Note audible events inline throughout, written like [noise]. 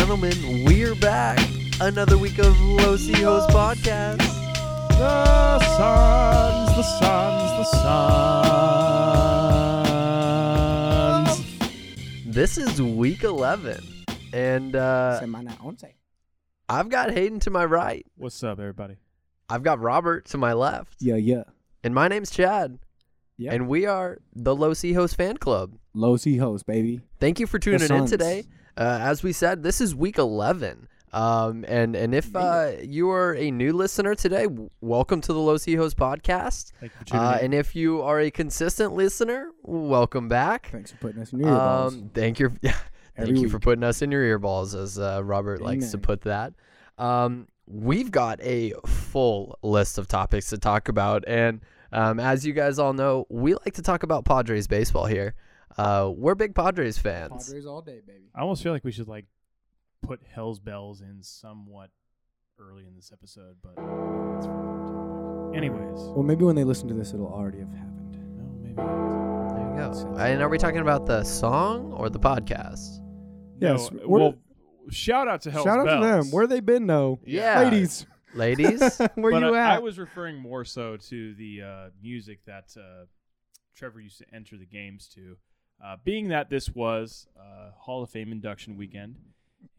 gentlemen, we're back. Another week of Low C Host Podcast. The suns, the suns, the suns. This is week 11, and uh, Semana once. I've got Hayden to my right. What's up, everybody? I've got Robert to my left, Yeah, yeah. and my name's Chad. Yep. And we are the Low C Host Fan Club. Low C host, baby. Thank you for tuning in Suns. today. Uh, as we said, this is week 11. Um, and and if uh, you are a new listener today, w- welcome to the Los Host podcast. Thank you for Uh, and if you are a consistent listener, welcome back. Thanks for putting us in your earballs. Um, thank you, [laughs] thank you for putting us in your earballs, as uh, Robert likes to put that. Um, we've got a full list of topics to talk about, and um, as you guys all know, we like to talk about Padres baseball here. Uh, we're big Padres fans. Padres all day, baby. I almost feel like we should like put Hell's Bells in somewhat early in this episode, but that's for. Anyways, Well, maybe when they listen to this, it'll already have happened. no, maybe. There you go. And are we talking about the song or the podcast? Yes, No, we're- well, shout out to Hell's Bells. Shout out Bells. to them. Where they been, though? Yeah. Ladies. Ladies, [laughs] Where but you uh, at? I was referring more so to the uh, music that uh, Trevor used to enter the games to. Uh, being that this was uh, Hall of Fame induction weekend,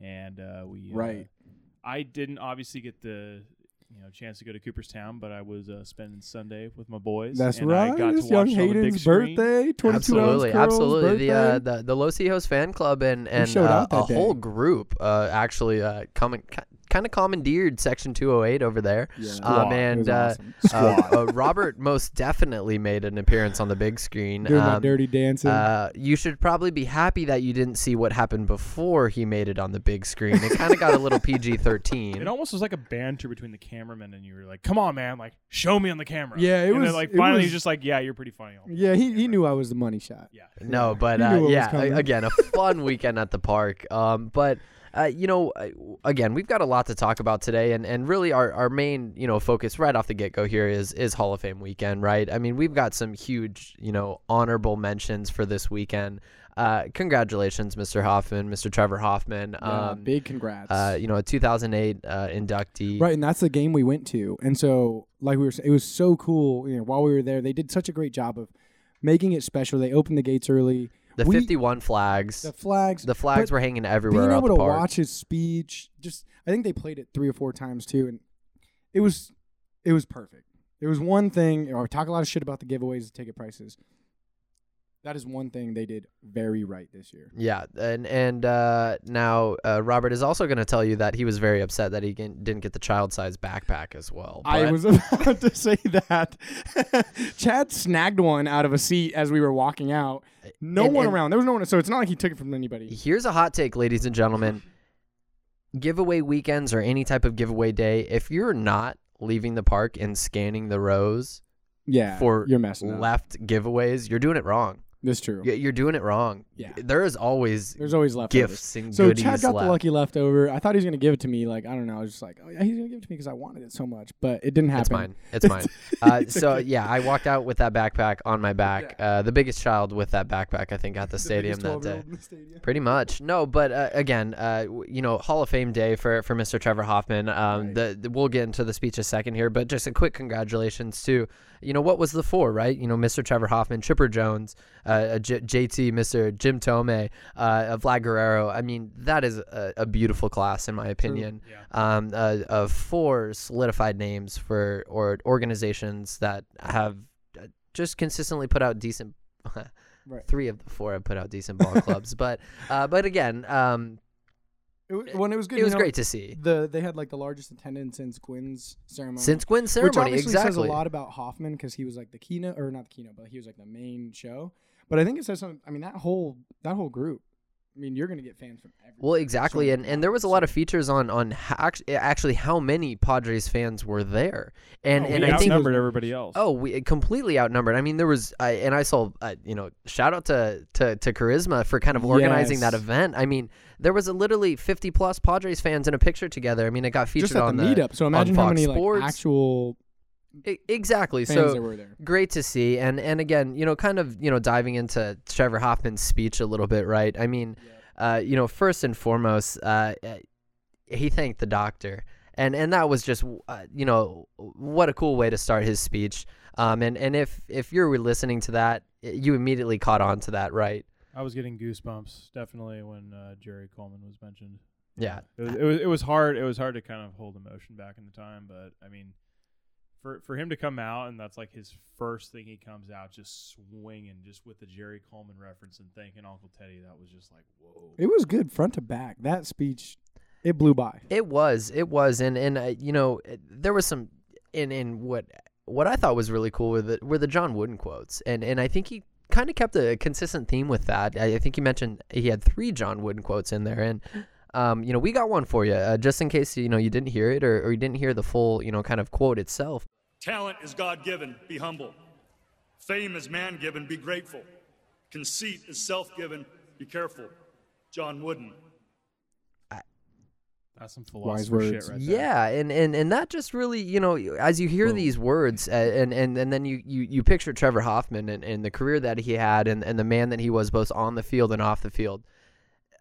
and uh, we uh, Right. I didn't obviously get the you know chance to go to Cooperstown, but I was uh, spending Sunday with my boys. That's and right. I got it's to young it on the big Hayden's birthday. 22 absolutely, absolutely. The, uh, birthday. the the Los Hijos fan club and and uh, a day. whole group uh, actually uh, coming kind of commandeered Section 208 over there. yeah. Um, and was uh, awesome. uh, uh, Robert [laughs] most definitely made an appearance on the big screen. Doing my Um, dirty dancing. uh, you should probably be happy that you didn't see what happened before he made it on the big screen. It kind of got a little PG 13. [laughs] It almost was like a banter between the cameraman and you were like, "Come on, man! Like, show me on the camera." Yeah, it and was- then like finally was- he's just like, "Yeah, you're pretty funny." on yeah, he, he knew I was the money shot. Yeah. No, but uh, knew what was yeah, again, a fun weekend at the park. Um, but uh, you know, again, we've got a lot to talk about today, and, and really our, our main you know focus right off the get go here is is Hall of Fame weekend, right? I mean, we've got some huge you know honorable mentions for this weekend. Uh, congratulations, Mr. Hoffman, Mr. Trevor Hoffman. Yeah, Um, big congrats. uh, you know, a 2008 uh, inductee. Right, and that's the game we went to. And so, like we were, it was so cool. You know, while we were there, they did such a great job of making it special. They opened the gates early. The we- 51 flags. The flags, The flags were hanging everywhere being able to park. watch his speech. Just, I think they played it three or four times too, and it was, it was perfect. There was one thing. You know, I talk a lot of shit about the giveaways, the ticket prices. That is one thing they did very right this year. Yeah, and and uh, now uh, Robert is also going to tell you that he was very upset that he didn't get the child size backpack as well. I was [laughs] about to say that. [laughs] Chad snagged one out of a seat as we were walking out. No And- one and- around. There was no one. So it's not like he took it from anybody. Here's a hot take, ladies and gentlemen. Giveaway weekends or any type of giveaway day, if you're not leaving the park and scanning the rows Yeah, for messing up. left giveaways, you're doing it wrong. That's true. Y- You're doing it wrong. Yeah. There is always There's always leftovers. gifts and So goodies Chad got left. the lucky leftover. I thought he was gonna give it to me. Like I don't know. I was just like, oh yeah, he's gonna give it to me because I wanted it so much, but it didn't happen. It's mine. It's mine. [laughs] Uh, so yeah, I walked out with that backpack on my back. Uh, the biggest child with that backpack, I think, at the, [laughs] stadium that day. in the stadium. Pretty much. No, but uh, again, uh, w- you know, Hall of Fame day for, for Mr. Trevor Hoffman. Um, the, the- we'll get into the speech a second here, but just a quick congratulations to, you know, what was the four, right? You know, Mr. Trevor Hoffman, Chipper Jones, uh, J- JT, Mr. Jim Thome, uh, uh, Vlad Guerrero. I mean, that is a, a beautiful class, in my opinion. Yeah. Um, uh, of four solidified names for or organizations that have uh, just consistently put out decent. [laughs] Right. Three of the four have put out decent ball clubs, [laughs] but uh, but again, um, It when it was good. it was know, great to see. The they had like the largest attendance since Gwynn's ceremony. Since Gwynn's Which ceremony, obviously exactly. says a lot about Hoffman because he was like the keynote, or not the keynote, but he was like the main show. But I think it says something. I mean, that whole that whole group, I mean, you're gonna get fans from everywhere. Well, exactly, So and, and there was a lot of features on on ho- act- actually how many Padres fans were there, and Oh, and we I think outnumbered everybody else. oh we completely outnumbered. I mean, there was I and I saw uh, you know shout out to, to to Charisma for kind of organizing that event. I mean, there was a literally fifty plus Padres fans in a picture together. I mean, it got featured just at on the meetup. So imagine how Fox many like Sports. actual E- exactly. fans so there were there. great to see and and again you know kind of you know diving into trevor hoffman's speech a little bit right i mean uh you know first and foremost uh uh, he thanked the doctor and and that was just uh, you know what a cool way to start his speech um and and if if you're listening to that you immediately caught on to that right I was getting goosebumps definitely when uh, Jerry Coleman was mentioned. yeah It was, it was it was hard. It was hard to kind of hold emotion back in the time, but I mean, for for him to come out and that's like his first thing he comes out just swinging, just with the Jerry Coleman reference and thanking Uncle Teddy. That was just like whoa. It was good front to back. That speech, it blew by. It was, it was, and and uh, you know, it- there was some in in what what I thought was really cool with it were the John Wooden quotes, and and I think he kind of kept a consistent theme with that. I, I think he mentioned he had three John Wooden quotes in there, and um, you know, we got one for you uh, just in case you know you didn't hear it or, or you didn't hear the full you know kind of quote itself. Talent is God given, be humble. Fame is man given, be grateful. Conceit is self given, be careful. John Wooden. That's some Wise philosopher shit words. right there. Yeah, and, and and that just really, you know, as you hear Boom. these words, uh, and, and and then you, you, you picture Trevor Hoffman and, and the career that he had, and, and the man that he was both on the field and off the field.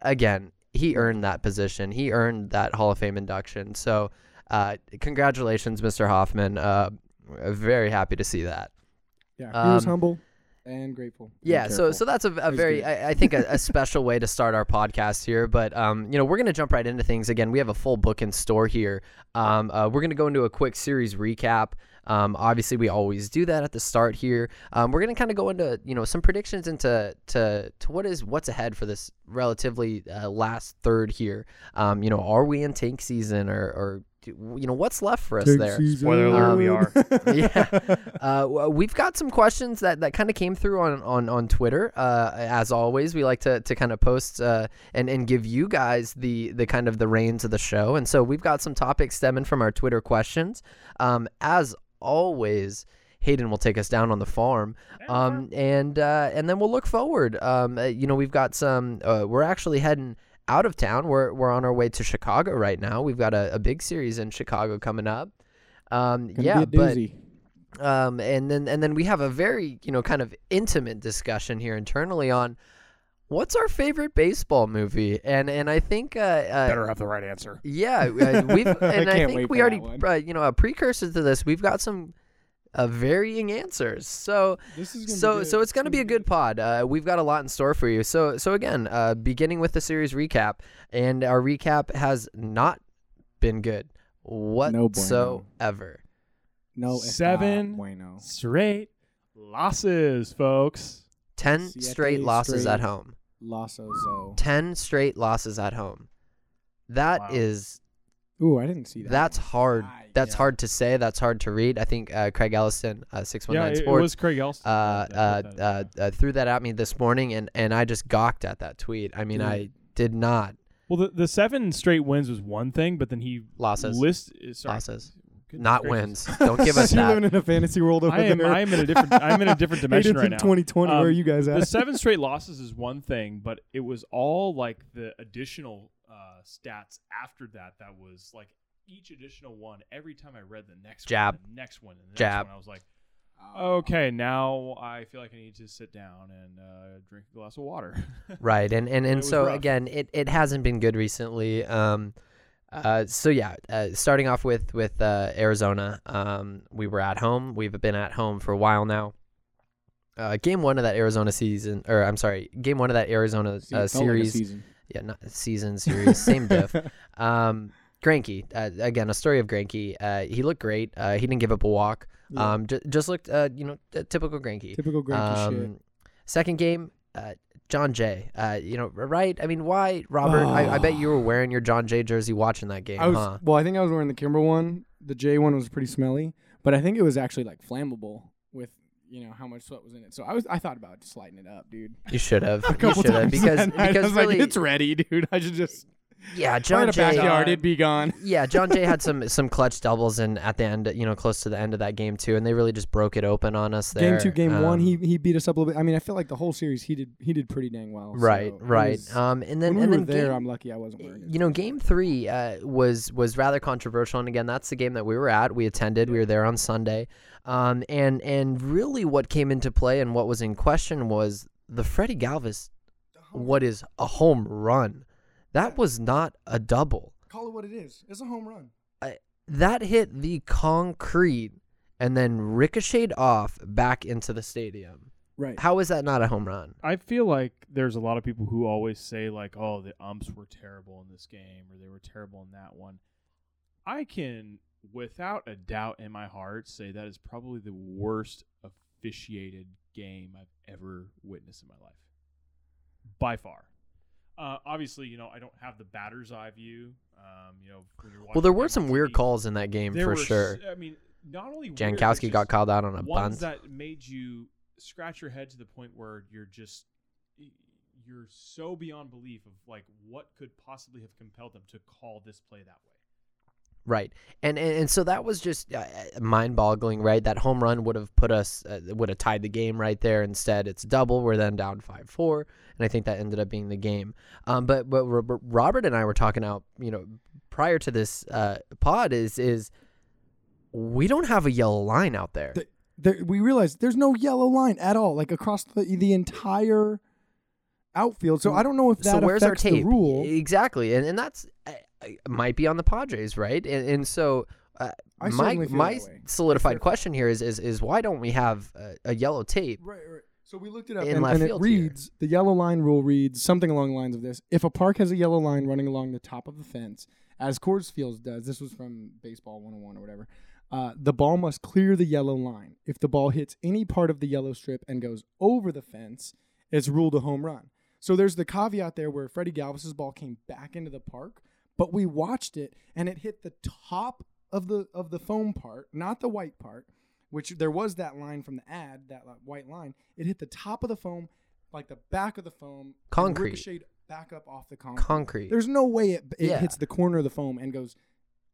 Again, he earned that position. He earned that Hall of Fame induction. So, uh, congratulations, Mr. Hoffman. Uh, very happy to see that. Yeah, he was Um, humble and grateful. and Yeah, so careful. so that's a, a very. I, I think a, a [laughs] special way to start our podcast here. But um, you know, we're gonna jump right into things. Again, we have a full book in store here. Um, uh, we're gonna go into a quick series recap. Um, obviously, we always do that at the start here. Um, we're gonna kind of go into you know some predictions into to to what is what's ahead for this relatively uh, last third here. Um, you know, are we in tank season or or you know what's left for us Tank there? season. Spoiler alert, we are. [laughs] yeah, uh, we've got some questions that, that kind of came through on, on, on Twitter. Uh, as always, we like to, to kind of post uh, and, and give you guys the, the kind of the reins of the show. And so we've got some topics stemming from our Twitter questions. Um, as always, Hayden will take us down on the farm, um, [laughs] and uh, and then we'll look forward. Um, uh, you know, we've got some. Uh, we're actually heading out of town. We're we're on our way to Chicago right now. We've got a, a big series in Chicago coming up. Um, yeah, be but um, and then and then we have a very you know kind of intimate discussion here internally on what's our favorite baseball movie, and and I think uh, uh, Better have the right answer. yeah, uh, we've [laughs] and I, can't think we already uh, you know a precursor to this. We've got some uh, varying answers, so This is so so it's going to be a good pod. Uh, we've got a lot in store for you. So so again, uh, beginning with the series recap, and our recap has not been good bueno. whatsoever. No, está Seven. bueno. Straight losses, folks. Ten Siete straight losses at home. Losozo. 10 straight losses at home. That Wow. is Ooh, I didn't see that. that's hard. Ah, That's yeah. hard to say. That's hard to read. I think uh, Craig Ellison, uh, Yeah, 619 it, it was Craig Elston. uh, that- uh, that- uh, uh, threw that at me this morning, and, and I just gawked at that tweet. I mean, Dude. I did not. well, the, the seven straight wins was one thing, but then he Losses. list sorry, Losses. goodness Not gracious. wins. Don't give [laughs] us You're that. living in a fantasy world over I am there. I am in a different I'm in a [laughs] different dimension right now. 2020. where are Um, you guys at? the seven straight losses is one thing, but it was all like the additional uh, stats after that. That was like each additional one. Every time I read the next Jab. one, the next one, and the Jab. next one, I was like, okay, now I feel like I need to sit down and uh, drink a glass of water. [laughs] Right, and and, It and so rough. again, it, it hasn't been good recently. Um, uh, so yeah, uh, starting off with with uh, Arizona, um, we were at home. We've been at home for a while now. Uh, game one of that Arizona season, or I'm sorry, game one of that Arizona uh, it felt like series. Yeah, not season series, same diff. [laughs] Um, Greinke, uh, again, a story of Greinke. Uh, he looked great. Uh, he didn't give up a walk. Yeah. Um, j- just looked, uh, you know, t- typical Greinke. Typical Greinke shit. Um, second game, uh, Jon Jay. Uh, you know, right? I mean, why, Robert? I, I bet you [sighs] were wearing your Jon Jay jersey watching that game, I was huh? well. I think I was wearing the Kimber one. The J one was pretty smelly, but I think it was actually like flammable you know how much sweat was in it. So I was I thought about just lighting it up, dude. You should have. [laughs] A You couple should have times because [laughs] I because was like, it's ready, dude. I should just yeah, if I had John a Jay. backyard, it'd be gone. [laughs] Yeah, Jon Jay had some some clutch doubles and at the end, you know, close to the end of that game too, and they really just broke it open on us there. Game two, game one, Um, he he beat us up a little bit. I mean, I feel like the whole series he did he did pretty dang well. right, so right. was- Um, and then when and we then were there, game- I'm lucky I wasn't wearing it. you know, game three uh, was was rather controversial, and again, that's the game that we were at. We attended. We were there on Sunday, um, and and really, what came into play and what was in question was the Freddie Galvis. What is a home run? That was not a double. Call it what it is. It's a home run. That hit the concrete and then ricocheted off back into the stadium. Right. How is that not a home run? I feel like there's a lot of people who always say like, "Oh, the umps were terrible in this game, or they were terrible in that one." I can, without a doubt in my heart, say that is probably the worst officiated game I've ever witnessed in my life, by far. Uh, obviously, you know I don't have the batter's eye view. Um, you know, Well, there were some on weird calls in that game for were sure. I mean, not only weird, Jankowski got called out on a ones bunt. that made you scratch your head to the point where you're just you're so beyond belief of like what could possibly have compelled them to call this play that way. Right, and and, and so that was just uh, mind-boggling, right? That home run would have put us, uh, would have tied the game right there. Instead, it's double. We're then down five-four, and I think that ended up being the game. Um, but but Ro- Robert and I were talking out, you know, prior to this uh, pod is is we don't have a yellow line out there. The- we realized there's no yellow line at all, like across the the entire outfield. So I don't know if that so where's our tape? the rule. Exactly, and and that's might be on the Padres, right? And, and so. Uh, my my solidified question here is, is is why don't we have a, a yellow tape Right, right. So we looked it up, In and, and it field here. reads the yellow line rule reads something along the lines of this: If a park has a yellow line running along the top of the fence, as Coors Fields does, this was from Baseball 101 or whatever. Uh, the ball must clear the yellow line. If the ball hits any part of the yellow strip and goes over the fence, it's ruled a home run. So there's the caveat there where Freddie Galvis's ball came back into the park, but we watched it and it hit the top of the of the foam part, not the white part, which there was that line from the ad, that white line. It hit the top of the foam, like the back of the foam, Concrete. ricocheted back up off the concrete. concrete? There's no way it, it Yeah. hits the corner of the foam and goes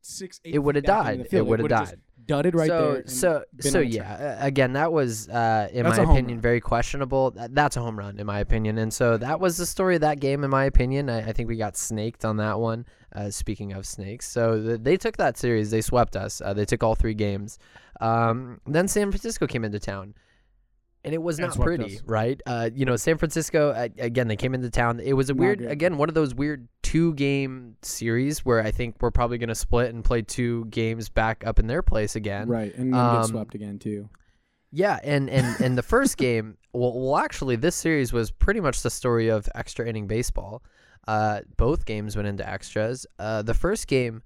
six. Eight It back into died. It would've just died. Dudded right so, there. So so yeah, uh, again, that was uh, in That's my opinion very questionable. Th- That's a home run in my opinion, and so that was the story of that game in my opinion. I, I think we got snaked on that one. Uh, speaking of snakes, so th- they took that series. They swept us. Uh, they took all three games. Um, then San Francisco came into town. And it was not pretty, us. right? Uh, you know, San Francisco uh, again. They came into town. It was a weird, again, one of those weird two-game series where I think we're probably going to split and play two games back up in their place again. right, and then um, get swept again too. Yeah, and and [laughs] and the first game, well, well, actually, this series was pretty much the story of extra inning baseball. Uh, both games went into extras. Uh, the first game,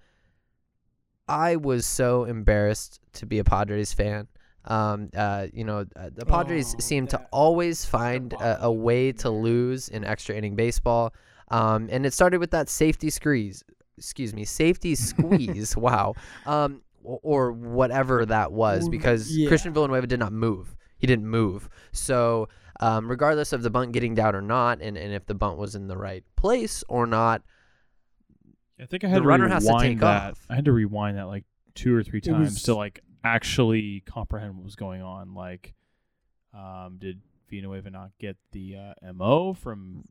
I was so embarrassed to be a Padres fan. Um, uh, you know, uh, the Padres Oh, seem to always find a, a way to lose in extra inning baseball. Um, and it started with that safety squeeze. Excuse me, safety [laughs] squeeze. wow. Um, or, or whatever that was, because yeah. Christian Villanueva did not move. He didn't move. So, um, regardless of the bunt getting down or not, and, and if the bunt was in the right place or not, I think I had The to runner rewind has to take that. off. I had to rewind that like two or three times was- to like actually comprehend what was going on. Like, um, did Villanueva not get the uh, mo from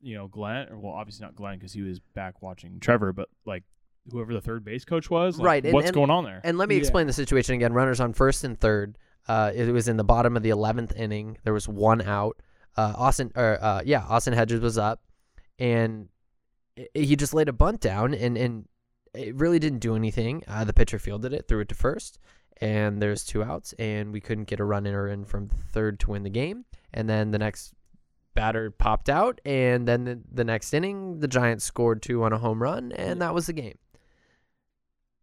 you know Glenn? Or, well, obviously not Glenn because he was back watching Trevor, but like whoever the third base coach was. Like, Right, and- what's and- going on there? And let me Yeah. explain the situation again. Runners on first and third. Uh, it was in the bottom of the eleventh inning. There was one out. Uh, Austin, or uh, yeah, Austin Hedges was up, and he just laid a bunt down, and and it really didn't do anything. Uh, the pitcher fielded it, threw it to first, and there's two outs, and we couldn't get a run in or in from third to win the game. And then the next batter popped out, and then the, the next inning, the Giants scored two on a home run, and that was the game.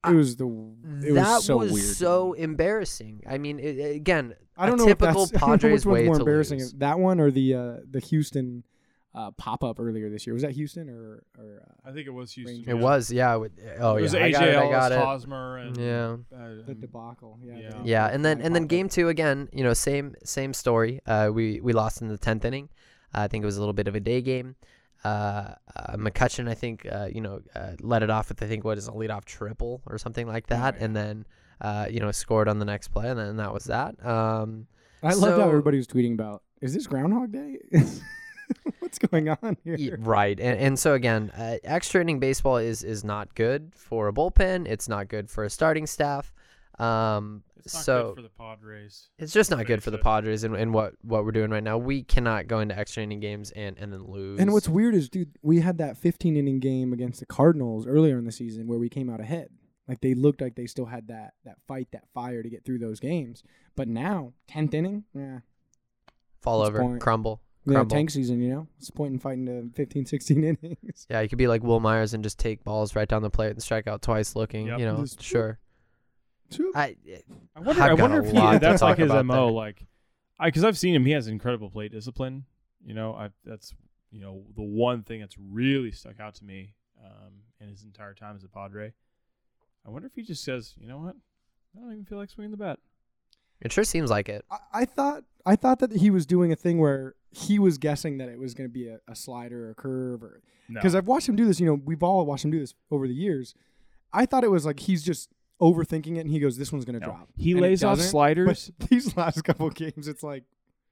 It was the it that was so was so embarrassing. I mean, it, again, I don't know typical that's, [laughs] I don't know Padres which one's way more embarrassing, lose. that one or the uh, the Houston uh, pop up earlier this year. Was that Houston or or uh, I think it was Houston. Rangers. It was, yeah. with- Oh, it was yeah. I got it. I Ellis, got it. Hosmer, and Yeah. uh, the debacle? Yeah, Yeah. Yeah, and then and then game two again. You know, same same story. Uh, we we lost in the tenth inning. Uh, I think it was a little bit of a day game. Uh, uh, McCutchen, I think, uh, you know, uh, let it off with I think what is a leadoff triple or something like that, yeah. and then uh, you know scored on the next play, and then that was that. Um, I loved how everybody was tweeting about. Is this Groundhog Day? [laughs] [laughs] What's going on here? y- right, and and so again, uh, extra inning baseball is is not good for a bullpen. It's not good for a starting staff. Um, it's not so good for the Padres. It's just not good for the. Padres and, and what, what we're doing right now. We cannot go into extra inning games and, and then lose. And what's weird is, dude, we had that 15 inning game against the Cardinals earlier in the season where we came out ahead. Like they looked like they still had that that fight, that fire to get through those games. But now, 10th inning, yeah, fall what's over, point? crumble, yeah, tank season. You know, what's the point in fighting to 15, 16 [laughs] innings? Yeah, you could be like Wil Myers and just take balls right down the plate and strike out twice looking. Yep. You know, Just- sure. I I wonder. I've I got wonder a if lot he, that's like his about mo. there. Like, I because I've seen him. He has incredible plate discipline. You know, I that's you know the one thing that's really stuck out to me um, in his entire time as a Padre. I wonder if he just says, you know what, I don't even feel like swinging the bat. It sure seems like it. I, I thought I thought that he was doing a thing where he was guessing that it was going to be a, a slider or a curve or No, because I've watched him do this. You know, we've all watched him do this over the years. I thought it was like he's just overthinking it, and he goes, "This one's going to No. drop." he And lays off sliders. But [laughs] these last couple games, it's like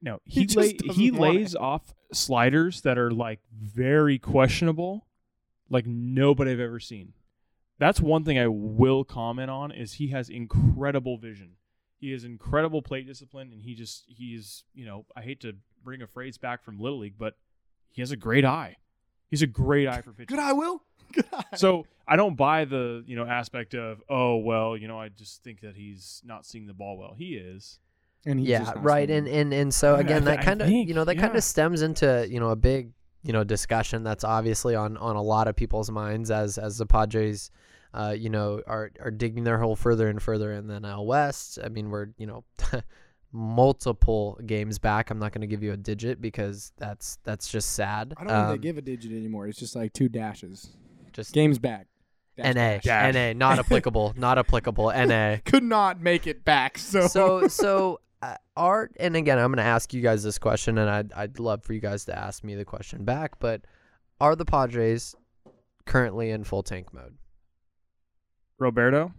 No, [laughs] He he lay, he want lays off sliders that are like very questionable, like nobody I've ever seen. That's one thing I will comment on is he has incredible vision. He has incredible plate discipline, and he just he's you know I hate to bring a phrase back from Little League, but he has a great eye. He's a great eye for [laughs] pitching. good eye, Will. [laughs] Good eye. So I don't buy the you know aspect of oh well you know I just think that he's not seeing the ball well. He is. and he's yeah, just right. And, and and so again, I that kind of you know that kind of stems into you know a big you know discussion that's obviously on on a lot of people's minds as as the Padres. Uh, you know, are are digging their hole further and further in the NL West. I mean, we're you know [laughs] multiple games back. I'm not going to give you a digit because that's that's just sad. I don't think Um, they give a digit anymore. It's just like two dashes. just Games back. Dash, NA, dash. NA, not [laughs] applicable, not applicable, NA. [laughs] Could not make it back. So so so uh, art and again i'm going to ask you guys this question and I'd, I'd love for you guys to ask me the question back but are the padres currently in full tank mode Roberto.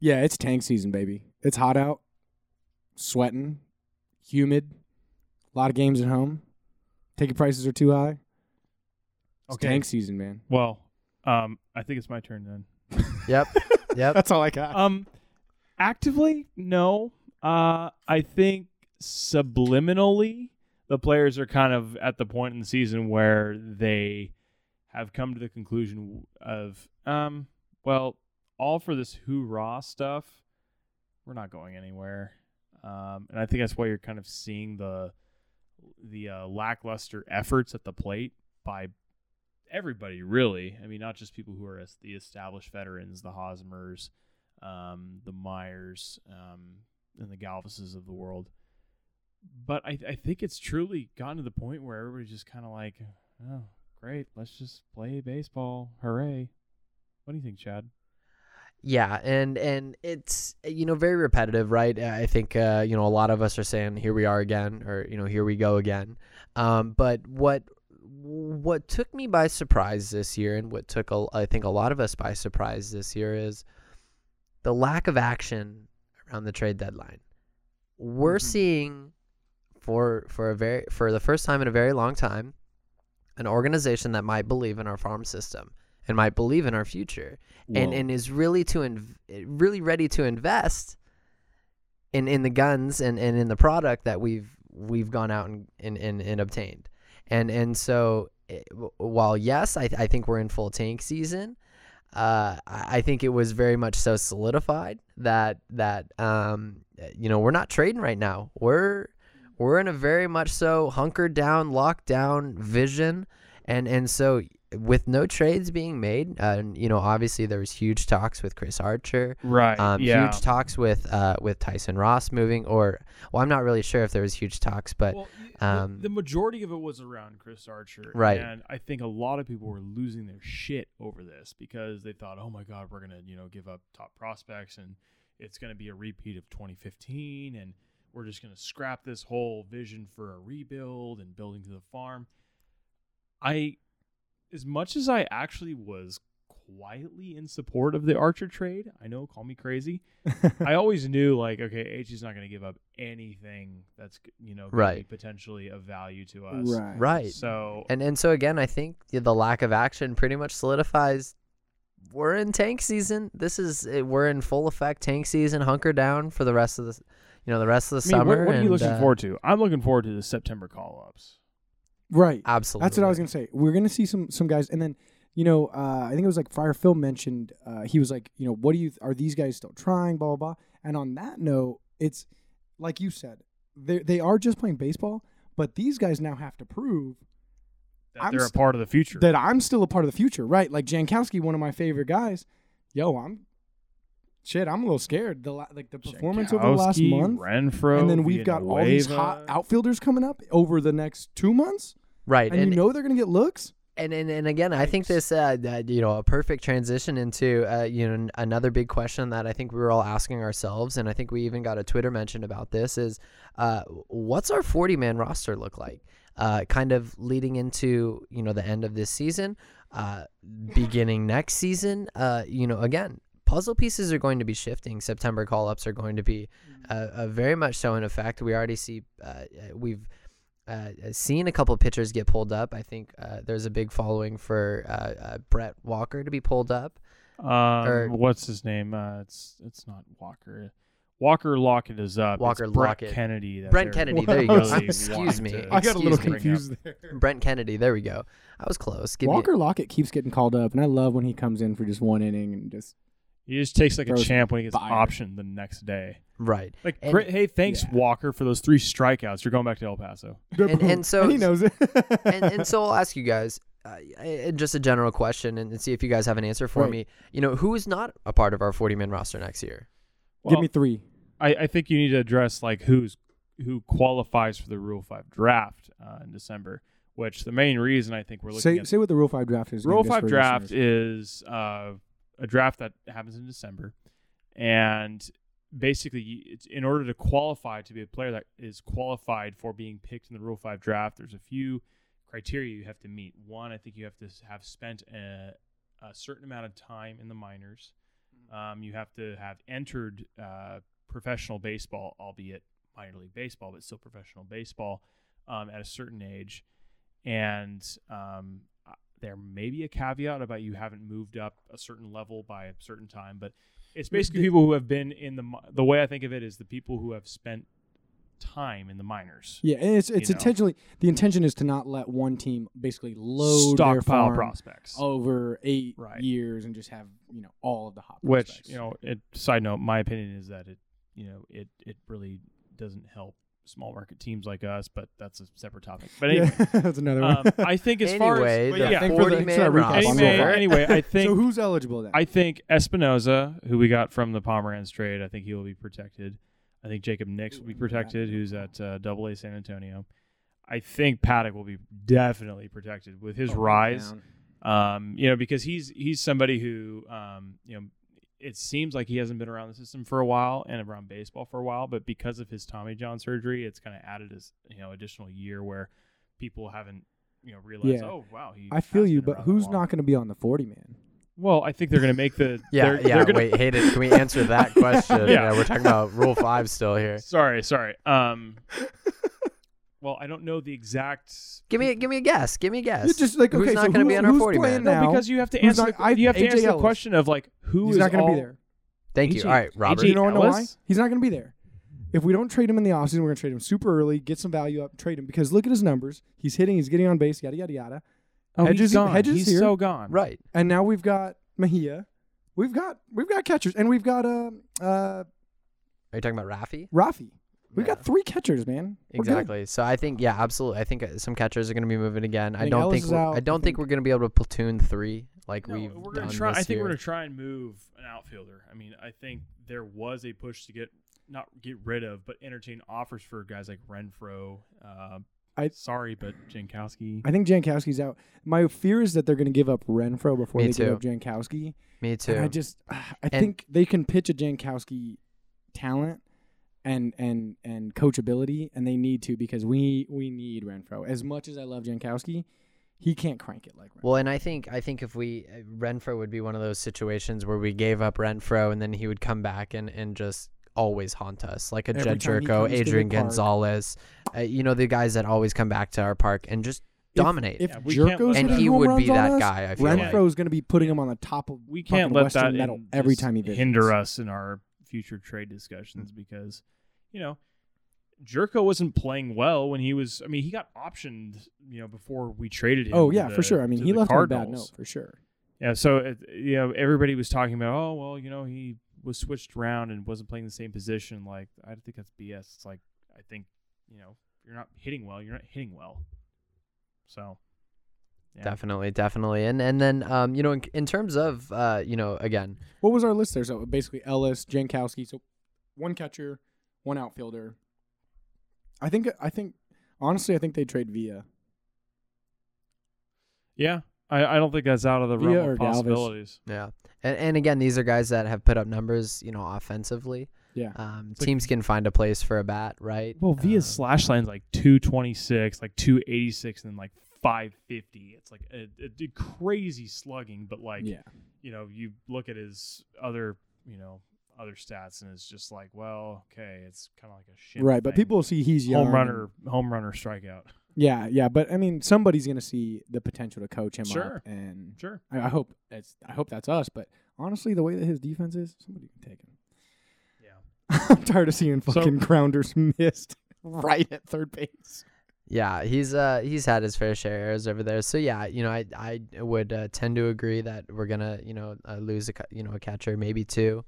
yeah, it's tank season, baby. It's hot out, sweating, humid, a lot of games at home. Ticket prices are too high. It's Okay. tank season, man. Well, um, I think it's my turn then. [laughs] yep [laughs] yep That's all I got. Um, actively, no. Uh, I think subliminally, the players are kind of at the point in the season where they have come to the conclusion of, um, well, all for this hoorah stuff, we're not going anywhere. Um, and I think that's why you're kind of seeing the the uh, lackluster efforts at the plate by everybody, really. I mean, not just people who are the established veterans, the Hosmers, um, the Myers, um, and the Galvises of the world. But I, I think it's truly gotten to the point where everybody's just kind of like, oh, great, let's just play baseball. Hooray. What do you think, Chad? Yeah and and it's you know very repetitive right? I think uh you know a lot of us are saying here we are again or you know here we go again. Um but what what took me by surprise this year and what took a, i think a lot of us by surprise this year is the lack of action around the trade deadline. We're Mhm. seeing for for a very for the first time in a very long time an organization that might believe in our farm system and might believe in our future and Whoa. and is really to inv- really ready to invest in in the guns and, and in the product that we've we've gone out and and, and, and obtained and and so eh, w- while yes I, I think we're in full tank season uh, I think it was very much so solidified that that um, eh, you know we're not trading right now. We're we're in a very much so hunkered down, locked down vision, and and so with no trades being made, uh, and, you know, obviously there was huge talks with Chris Archer. Right. Um, yeah. Huge talks with uh, with Tyson Ross moving, or well, I'm not really sure if there was huge talks, but Well, y- the- um, the, majority of it was around Chris Archer, Right. And I think a lot of people were losing their shit over this because they thought, "Oh my God, we're gonna, you know, give up top prospects, and it's gonna be a repeat of 2015, and we're just gonna scrap this whole vision for a rebuild and building to the farm." I, as much as I actually was quietly in support of the Archer trade, I know, call me crazy. [laughs] I always knew like, okay, H is not going to give up anything that's you know gonna be Right. potentially of value to us. right. right. So And and so again, I think the- the lack of action pretty much solidifies we're in tank season. This is eh, we're in full effect tank season. Hunker down for the rest of the, you know, the rest of the I mean, what, summer. what are you and, looking uh, forward to? I'm looking forward to the September call ups. Right. Absolutely. That's what I was gonna say. We're gonna see some some guys, and then you know, uh, I think it was like Fire Phil mentioned. Uh, he was like, you know, what do you are these guys still trying? Blah blah blah. And on that note, it's like you said, they they are just playing baseball, but these guys now have to prove That I'm they're a st- part of the future. that I'm still a part of the future, right? Like Jankowski, one of my favorite guys. Yo, I'm shit. I'm a little scared. The la- like the performance over the last month, Renfroe, and then we've got all these hot outfielders coming up over the next two months, right. and, And, you know they're gonna get looks. and, and and again, I think this, uh, that, you know, a perfect transition into, uh, you know, another big question that I think we were all asking ourselves, and I think we even got a Twitter mention about this is, uh, what's our 40 man roster look like? Uh, kind of leading into, you know, the end of this season, uh, beginning next season. Uh, you know, again, puzzle pieces are going to be shifting. September call ups are going to be, uh, uh, very much so in effect. We already see, uh, we've uh, seen a couple pitchers get pulled up. I think uh, there's a big following for uh, uh, Brett Walker to be pulled up. Um, or- what's his name? Uh, it's it's not Walker. Walker Lockett is up. Walker it's Brett Lockett. Kennedy. that Brent Kennedy. Well, There you go. really [laughs] Excuse me. to I got a little me. confused there. [laughs] Brent Kennedy. There we go. I was close. Give Walker Me, Lockett keeps getting called up, and I love when he comes in for just one inning and just He just takes like a champ when he gets fire. optioned the next day. right. Like, And- great, hey, thanks Yeah. Walker for those three strikeouts. You're going back to El Paso. And- and [laughs] so- he knows it. [laughs] and, and so [laughs] I'll ask you guys uh, uh, just a general question and see if you guys have an answer for Right. me. You know, who is not a part of our 40 man roster next year? Give me three. I, I think you need to address like who's who qualifies for the Rule Five draft uh, in December. Which the main reason I think we're looking Say at say what the Rule Five draft is. again, Rule just Five for draft listeners. is uh, a draft that happens in December, and basically, it's, in order to qualify to be a player that is qualified for being picked in the Rule Five draft, there's a few criteria you have to meet. One, I think you have to have spent a, a certain amount of time in the minors. Um, you have to have entered uh, professional baseball, albeit minor league baseball, but still professional baseball um, at a certain age. And um, there may be a caveat about you haven't moved up a certain level by a certain time, but it's basically the- people who have been in the the way I think of it is the people who have spent time in the minors. Yeah, and it's it's you know. intentionally the intention is to not let one team basically load their Stockpile prospects. over eight Right. years and just have you know all of the hot which prospects. you know it side note my opinion is that it you know it it really doesn't help small market teams like us but that's a separate topic but anyway yeah, [laughs] that's another one. um, i think as far anyway, as But the yeah, for the- 40 sorry, man recap on roster. Rule anyway, anyway i [laughs] think so who's eligible then? I think Espinoza, who we got from the Pomeranz trade, I think he will be protected. I think Jacob Nix will be protected, who's at uh, Double A San Antonio. I think Paddack will be definitely protected with his Oh, rise. Um, you know, because he's he's somebody who, um, you know, it seems like he hasn't been around the system for a while and around baseball for a while, but because of his Tommy John surgery, it's kind of added this you know additional year where people haven't you know realized, Yeah. oh wow, he. I feel you, but who's not going to be on the forty man? Well, I think they're going to make the. [laughs] Yeah, they're, yeah. they're gonna, Wait, Hayden, can we [laughs] answer that question? Yeah. we're talking about Rule Five still here. Sorry, sorry. Um, well, I don't know the exact. Give me, give me a guess. Give me a guess. It's just like, who's okay, not so going to be who's- on our who's 40 playing man? now? No, because you have to answer. not- the, I- you have to AJ answer the question of like who He's is not going to be there. Thank you. All right, Robert. AJ You know, know why? He's not going to be there. If we don't trade him in the offseason, we're going to trade him super early, get some value up, trade him because look at his numbers. He's hitting, he's getting on base, yada yada yada. Oh, Hedges- he's gone. Hedges he's here. so gone. Right. And now we've got Mejia. We've got we've got catchers and we've got uh uh Are you talking about Rafi? Rafi. We Yeah. got three catchers, man. We're good. Exactly. So I think yeah, absolutely. I think uh, some catchers are going to be moving again. I think don't Ellis think we're, out. I I don't think, think- we're going to be able to platoon three like No, we've we're gonna try. this I think year. we're gonna try and move an outfielder. I mean, I think there was a push to get not get rid of, but entertain offers for guys like Renfroe. Uh, I- sorry, but Jankowski. I think Jankowski's out. My fear is that they're going to give up Renfroe before Me they too. give up Jankowski. Me too. And I just, I And- think they can pitch a Jankowski talent and and and coachability, and they need to because we we need Renfroe. As much as I love Jankowski, he can't crank it like Renfroe. Well, and I think I think if we uh, Renfroe would be one of those situations where we gave up Renfroe and then he would come back and, and just always haunt us like a Every Jed Gyorko, comes to the Adrian. Gonzalez, uh, you know the guys that always come back to our park and just dominate. If Yeah, Gyorko's and he would be that us, guy. I feel like. Renfroe's going to be putting him on the top of we can't let Western that Metal in- every time he visits. hinder us in our future trade discussions mm. because you know Gyorko wasn't playing well when he was. I mean, he got optioned, you know, before we traded him. Oh yeah, the- for sure. I mean, he left on a bad note for sure. Yeah, so it, you know, everybody was talking about, oh well, you know, he was switched around and wasn't playing the same position. Like, I think that's BS. It's like, I think, you know, you're not hitting well. You're not hitting well. So, yeah. Definitely, definitely, and and then um, you know, in, in terms of uh, you know, again, What was our list there? So basically Ellis, Jankowski, so one catcher, one outfielder. I think I think honestly I think they trade Via. Yeah, I, I don't think that's out of the Via realm or of Galvis. possibilities. yeah, and, and again, these are guys that have put up numbers, you know, offensively. Yeah. Um, It's like- teams can find a place for a bat, right? Well, Via's Um, slash line's like 226, like 286, and like 550. It's like a, a crazy slugging, but like, yeah. you know, you look at his other, you know, other stats, and it's just like, well, okay, it's kind of like a shit. Right, but people see he's young. home runner, home runner strikeout. Yeah, yeah, but I mean somebody's gonna see the potential to coach him Sure. up, and Sure. I, I hope that's I hope that's us. But honestly, the way that his defense is, somebody can take him. Yeah. [laughs] I'm tired of seeing So- fucking grounders [laughs] missed [laughs] right at third base. Yeah, he's uh he's had his fair share of errors over there. So yeah, you know, I I would uh, tend to agree that we're gonna you know uh, lose a you know a catcher maybe two,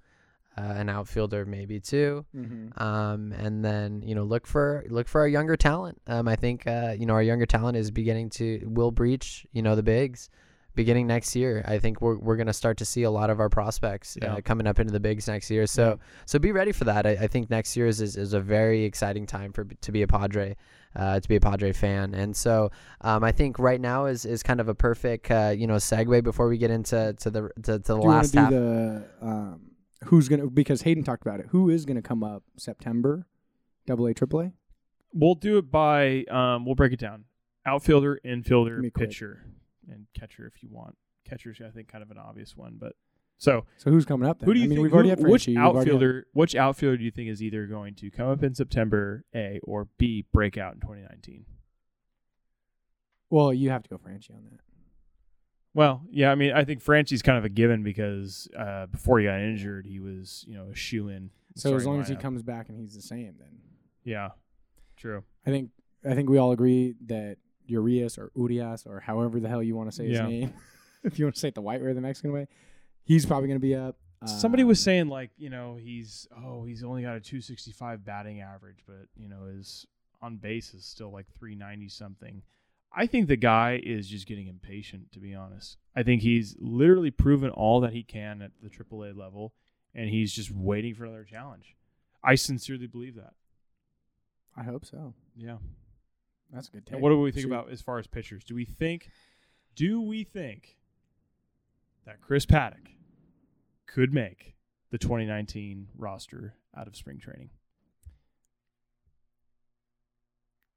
uh, an outfielder maybe two, Mm-hmm. um, and then you know look for look for our younger talent. Um, I think uh, you know our younger talent is beginning to will breach you know the bigs. Beginning next year, I think we're we're gonna start to see a lot of our prospects Yeah. uh, coming up into the bigs next year. So so be ready for that. I, I think next year is, is is a very exciting time for to be a Padre, uh, to be a Padre fan. And so um, I think right now is is kind of a perfect uh, you know segue before we get into to the to, to the Do you want last to do half. the um, who's gonna because Hayden talked about it. Who is gonna come up September? Double A, triple A. We'll do it by, um, we'll break it down. Outfielder, infielder, Give quick. pitcher, and catcher if you want. Catcher's, I think, kind of an obvious one, but so So who's coming up? Then? Who do you I mean, think? we've already who- had which already had- outfielder? Which outfielder do you think is either going to come up in September, A, or B, break out in 2019? Well, you have to go Franchy on that. Well, yeah, I mean, I think Franchy's kind of a given because uh, before he got injured, he was, you know, a shoe in. So as long as he comes back and he's the same, then yeah, true. I think I think we all agree that Urias or Urias or however the hell you want to say his Yeah. name, [laughs] if you want to say it the white way or the Mexican way, he's probably going to be up. Uh, Somebody was saying like, you know, he's oh, he's only got a 265 batting average, but you know, his on base is still like 390 something. I think the guy is just getting impatient, to be honest. I think he's literally proven all that he can at the AAA level, and he's just waiting for another challenge. I sincerely believe that. I hope so. Yeah. That's a good take. And what do we think Should- about as far as pitchers? Do we think, do we think that Chris Paddack could make the 2019 roster out of spring training?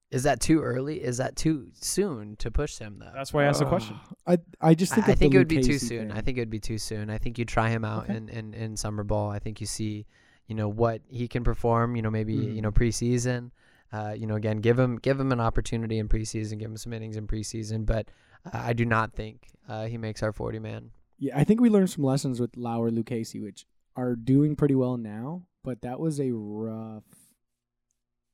Is that too early? Is that too soon to push him though? That's why I asked the question. I I just think I, I think it would be too soon. thing. I think it would be too soon. I think you try him out Okay. in, in, in summer ball. I think you see, you know, what he can perform. You know, maybe Mhm. you know preseason. Uh, you know, again, give him give him an opportunity in preseason. Give him some innings in preseason. But uh, I do not think uh, he makes our forty man. Yeah, I think we learned some lessons with Lauer Lucchesi, which are doing pretty well now, but that was a rough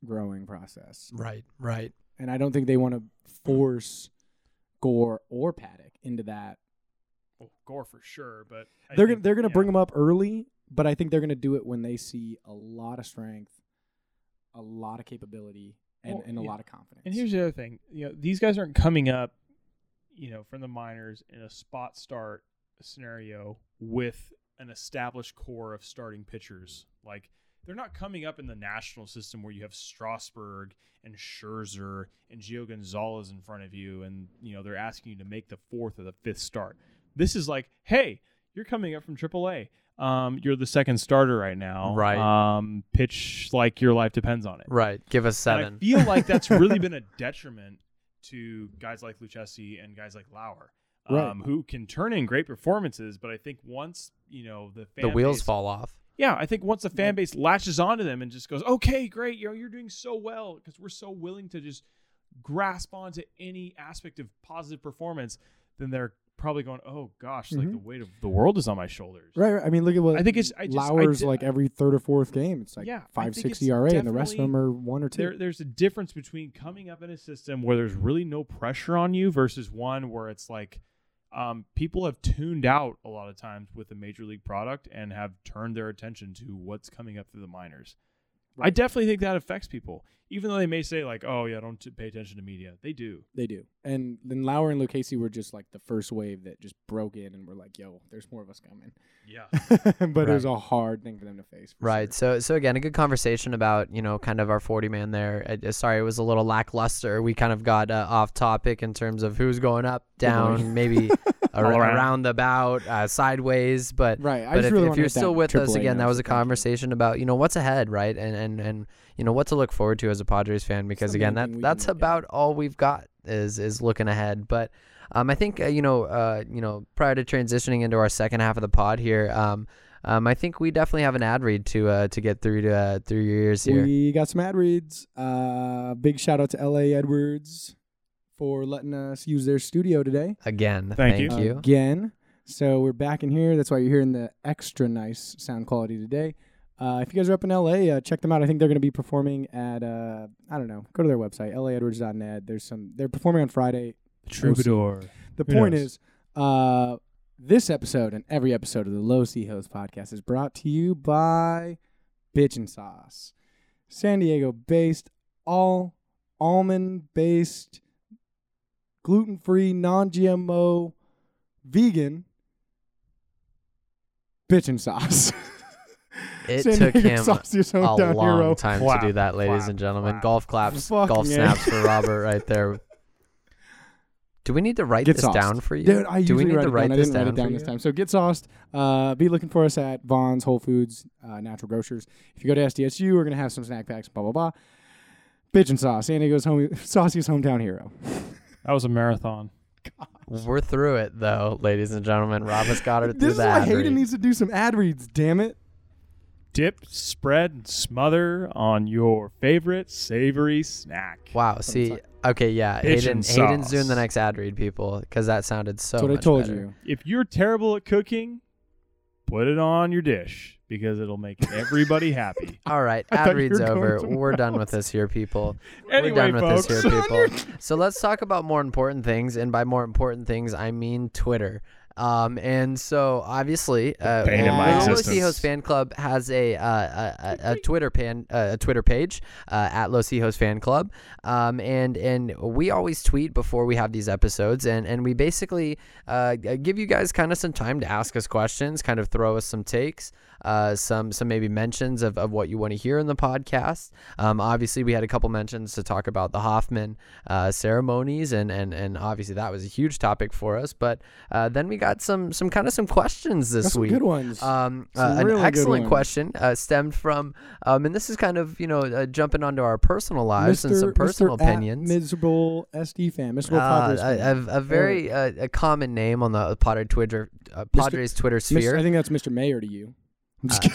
growing process. Right. Right. And I don't think they want to force Gore or Paddack into that. Well, Gore for sure, but I they're think- gonna they're gonna yeah. bring him up early, but I think they're gonna do it when they see a lot of strength a lot of capability and, Well, and a yeah. lot of confidence. And here's the other thing. You know, these guys aren't coming up, you know, from the minors in a spot start scenario with an established core of starting pitchers. Like they're not coming up in the national system where you have Strasburg and Scherzer and Gio Gonzalez in front of you, and you know they're asking you to make the fourth or the fifth start. This is like, hey, you're coming up from AAA. Um, you're the second starter right now. Right. Um, pitch like your life depends on it. Right. Give us And seven. I feel like that's really [laughs] been a detriment to guys like Lucchesi and guys like Lauer, um, Right. who can turn in great performances. But I think once you know the fan the wheels base- fall off. Yeah, I think once the fan base latches onto them and just goes, "Okay, great, you know, you're doing so well," because we're so willing to just grasp onto any aspect of positive performance, then they're probably going, "Oh gosh, like Mhm. the weight of the world is on my shoulders." Right, right. I mean, look at what I think it's- I just- I Lauer's di- like every third or fourth game. It's like Yeah, five six ERA, and the rest of them are one or two. there, there's a difference between coming up in a system where there's really no pressure on you versus one where it's like um, people have tuned out a lot of times with a major league product and have turned their attention to what's coming up through the minors. I definitely think that affects people, even though they may say like, "Oh yeah, don't t- pay attention to media." They do. They do. And then Lauer and Lucchesi were just like the first wave that just broke in and were like, yo, there's more of us coming. Yeah. [laughs] but it was a hard thing for them to face. Right. sure. So so again, a good conversation about you know kind of our forty man there. Uh, sorry, it was a little lackluster. We kind of got uh, off topic in terms of who's going up, down, maybe [laughs] ar- around. around the bout, uh, sideways. But Right. I but just if, really if wanna you're still with us again, that was a conversation about you know what's ahead, right? And and and you know what to look forward to as a Padres fan because the again, that that's can look about all we've got is is looking ahead. But um, I think uh, you know uh, you know prior to transitioning into our second half of the pod here, um, um, I think we definitely have an ad read to uh, to get through to uh, through your ears here. We got some ad reads. Uh, big shout out to LA Edwards for letting us use their studio today. Again, Thank thank, you. you. Again. So we're back in here. That's why you're hearing the extra nice sound quality today. Uh, if you guys are up in LA, uh, check them out. I think they're going to be performing at uh, I don't know. Go to their website, laedwards.net. There's some. They're performing on Friday. Troubadour. The Who point knows? is, uh, this episode and every episode of the Los Hijos podcast is brought to you by Bitchin' Sauce, San Diego based, all almond based, gluten free, non GMO, vegan bitchin' sauce. It San took Diego him a hometown long hero. time Clap, to do that, ladies clap, and gentlemen. clap. Golf claps, Fucking golf yeah. snaps for [laughs] Robert right there. Do we need to write Get this sauced. down for you? Dude, I Do we usually need write to it write down. I this didn't write it down down for this time. So get sauced. Uh, be looking for us at Vons, Whole Foods, uh, Natural Grocers. If you go to SDSU, we're gonna have some snack packs. Blah blah blah. Bitchin' sauce, San Diego's home, [laughs] sauciest hometown hero. [laughs] That was a marathon. We're through it though, ladies and gentlemen. Rob has got her through [laughs] This is that. why Hayden needs to do some ad reads. Damn it! Dip, spread, and smother on your favorite savory snack. Wow. See, okay, yeah. Pigeon Hayden, Hayden's doing the next ad read, people, because that sounded so. That's what I much told better. you. If you're terrible at cooking, put it on your dish because it'll make everybody happy. [laughs] All right, [laughs] ad reads over. We're done with this here, people. Anyway, [laughs] We're done with folks. this here, people. so let's talk about more important things, and by more important things, I mean Twitter. Um, and so obviously, uh, bane of my the Los existence. Hijos fan club has a uh, a, a, a Twitter pan uh, a Twitter page uh, at Los Hijos fan club, um, and and we always tweet before we have these episodes, and and we basically uh, give you guys kind of some time to ask us questions, kind of throw us some takes, uh, some some maybe mentions of, of what you want to hear in the podcast. Um, obviously, we had a couple mentions to talk about the Hoffman uh, ceremonies, and and and obviously that was a huge topic for us. But uh, then we got some some kind of some questions this some week. good ones. Um, uh, an excellent question uh, stemmed from, um, and this is kind of you know uh, jumping onto our personal lives and some personal Mr. at opinions. Miserable SD fan, miserable Uh, Padres a, fan. a, a very uh, a common name on the Padre Twitter uh, Padres Twitter Mr. sphere. I think that's Mr. Mayor to you. I'm just Uh,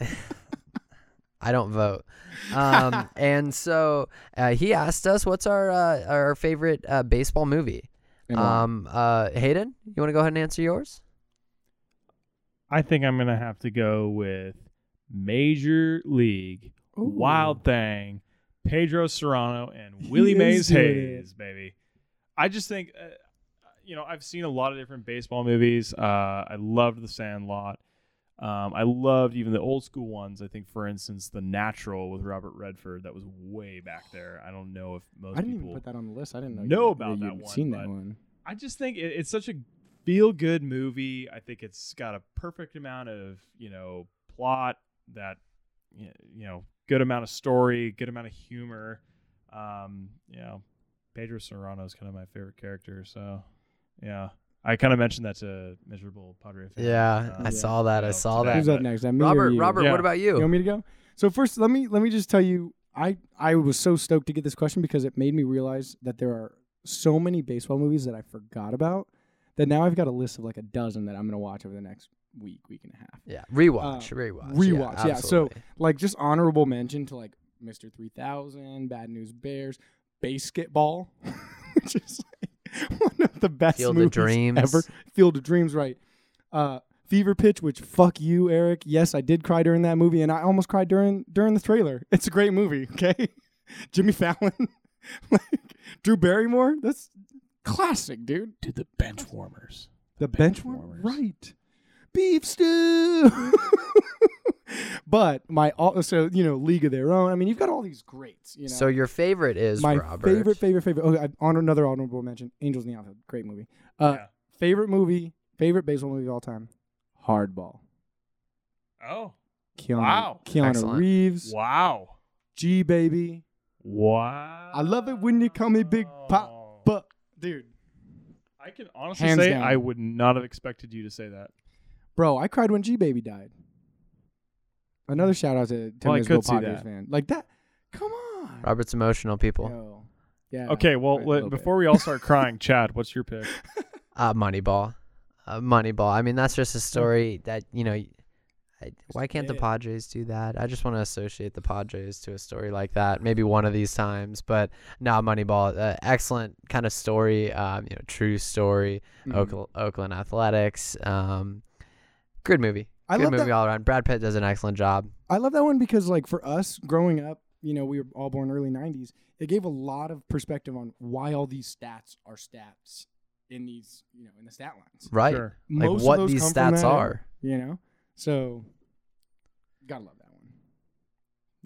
kidding. [laughs] I don't vote. [laughs] Um, and so uh, he asked us, "What's our uh, our favorite uh, baseball movie?" Um, uh, Hayden, you want to go ahead and answer yours? I think I'm gonna have to go with Major League Ooh. Wild Thing, Pedro Cerrano, and He [laughs] Willie Mays. Hayes, baby. I just think, uh, you know, I've seen a lot of different baseball movies. Uh, I loved The Sandlot. Um, I loved even the old school ones. I think, for instance, The Natural with Robert Redford. That was way back there. I don't know if most I didn't people even put that on the list. I didn't know, know you, about that one, Seen that one? I just think it, it's such a feel good movie. I think it's got a perfect amount of you know plot that you know good amount of story, good amount of humor. Um, you know, Pedro Cerrano is kind of my favorite character. So yeah, I kind of mentioned that to miserable Padre. fan, Yeah, um, I saw that. I you know, saw today, that. Who's up next? That me or Robert, you? Robert, Yeah. what about You you? want me to go? So first, let me let me just tell you, I I was so stoked to get this question because it made me realize that there are so many baseball movies that I forgot about that now I've got a list of like a dozen that I'm gonna watch over the next week, week and a half. Yeah, rewatch, Uh, rewatch, rewatch, yeah, so- Like just honorable mention to like Mr. 3000, Bad News Bears, Basketball, which is like [laughs] one of the best Field of movies Dreams. ever. Field of Dreams, right? Uh, Fever Pitch, which fuck you, Eric. Yes, I did cry during that movie, and I almost cried during during the trailer. It's a great movie. [laughs] Okay, Jimmy Fallon, [laughs] like Drew Barrymore. That's classic, dude. to the bench warmers. The bench bench warmer, warmers. right? Beef stew. But my al- so you know League of Their Own. I mean, you've got all these greats. You know, So your favorite is my Robert. favorite, favorite, favorite. Oh, I honor another honorable mention. Angels in the Outfield, great movie. Uh, Yeah. favorite movie, favorite baseball movie of all time, Hardball. Oh Keanu, Wow. Keanu Excellent. Reeves, wow, G baby. wow! I love it when you call me Big Pop, but dude, I can honestly Hands say down. I would not have expected you to say that. bro, I cried when G baby died. Another shout out to to Well, I could see Padres that. fan. Like that. Come on. Robert's emotional people. Yo. Yeah. Okay, well, right, let, little bit. before we all start [laughs] crying, Chad, what's your pick? [laughs] Uh, Moneyball. Uh, Moneyball. I mean, that's just a story that you know. I, why can't the. Padres do that? I just want to associate the Padres to a story like that, maybe one of these times. But no, Moneyball, uh, excellent kind of story. Um, you know, true story. Mhm. Oakland, Oakland Athletics. Um, good movie. I good love movie that. all around. Brad Pitt does an excellent job. I love that one because, like, for us growing up, you know, we were all born early '90s. It gave a lot of perspective on why all these stats are stats in these, you know, in the stat lines. Right. Sure. Like Most what those these stats that era, are. you know. So, gotta love that one.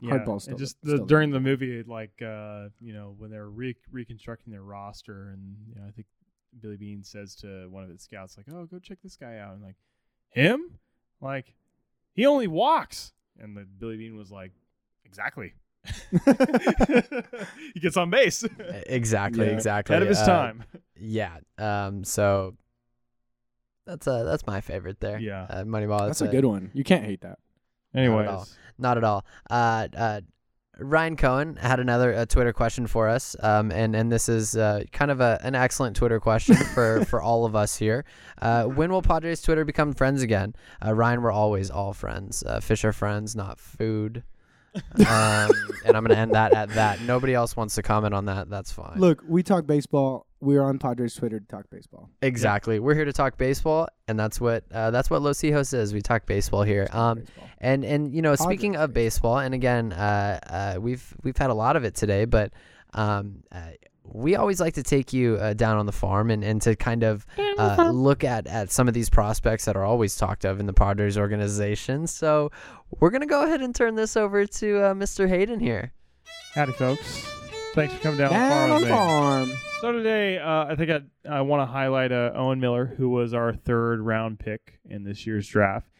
Yeah, Hardball's and still just the, the during good the movie, like uh, you know, when they're re- reconstructing their roster, and you know, I think Billy Beane says to one of his scouts, like, "Oh, go check this guy out," and like, him, like, he only walks, and the Billy Beane was like, exactly. [laughs] he gets on base Exactly. Yeah. Exactly. ahead of his Uh, time. Yeah. Um. So that's uh that's my favorite there. Yeah. Uh, Moneyball. That's a good one. You can't hate that. Anyways, all. Not at all. Uh. Uh. Ryan Cohen had another Twitter question for us, um, and and this is uh, kind of a, an excellent Twitter question [laughs] for, for all of us here. Uh, when will Padres Twitter become friends again? Uh, Ryan, we're always all friends. Uh, fish are friends, not food. Um, and I'm gonna end that at that. Nobody else wants to comment on that. That's fine. Look, we talk baseball. We're on Padres Twitter to talk baseball. Exactly. We're here to talk baseball, and that's what uh, that's what Los Hijos is. We talk baseball here. Um, Baseball. and and you know, speaking of baseball, and again, uh, uh, we've we've had a lot of it today, but um, uh, we always like to take you uh, down on the farm and, and to kind of uh, look at, at some of these prospects that are always talked of in the Padres organization. So we're gonna go ahead and turn this over to uh, Mr. Hayden here. howdy, folks. Thanks for coming down, Down the farm on with me. farm. So today, uh, I think I, I want to highlight uh, Owen Miller, who was our third round pick in this year's draft,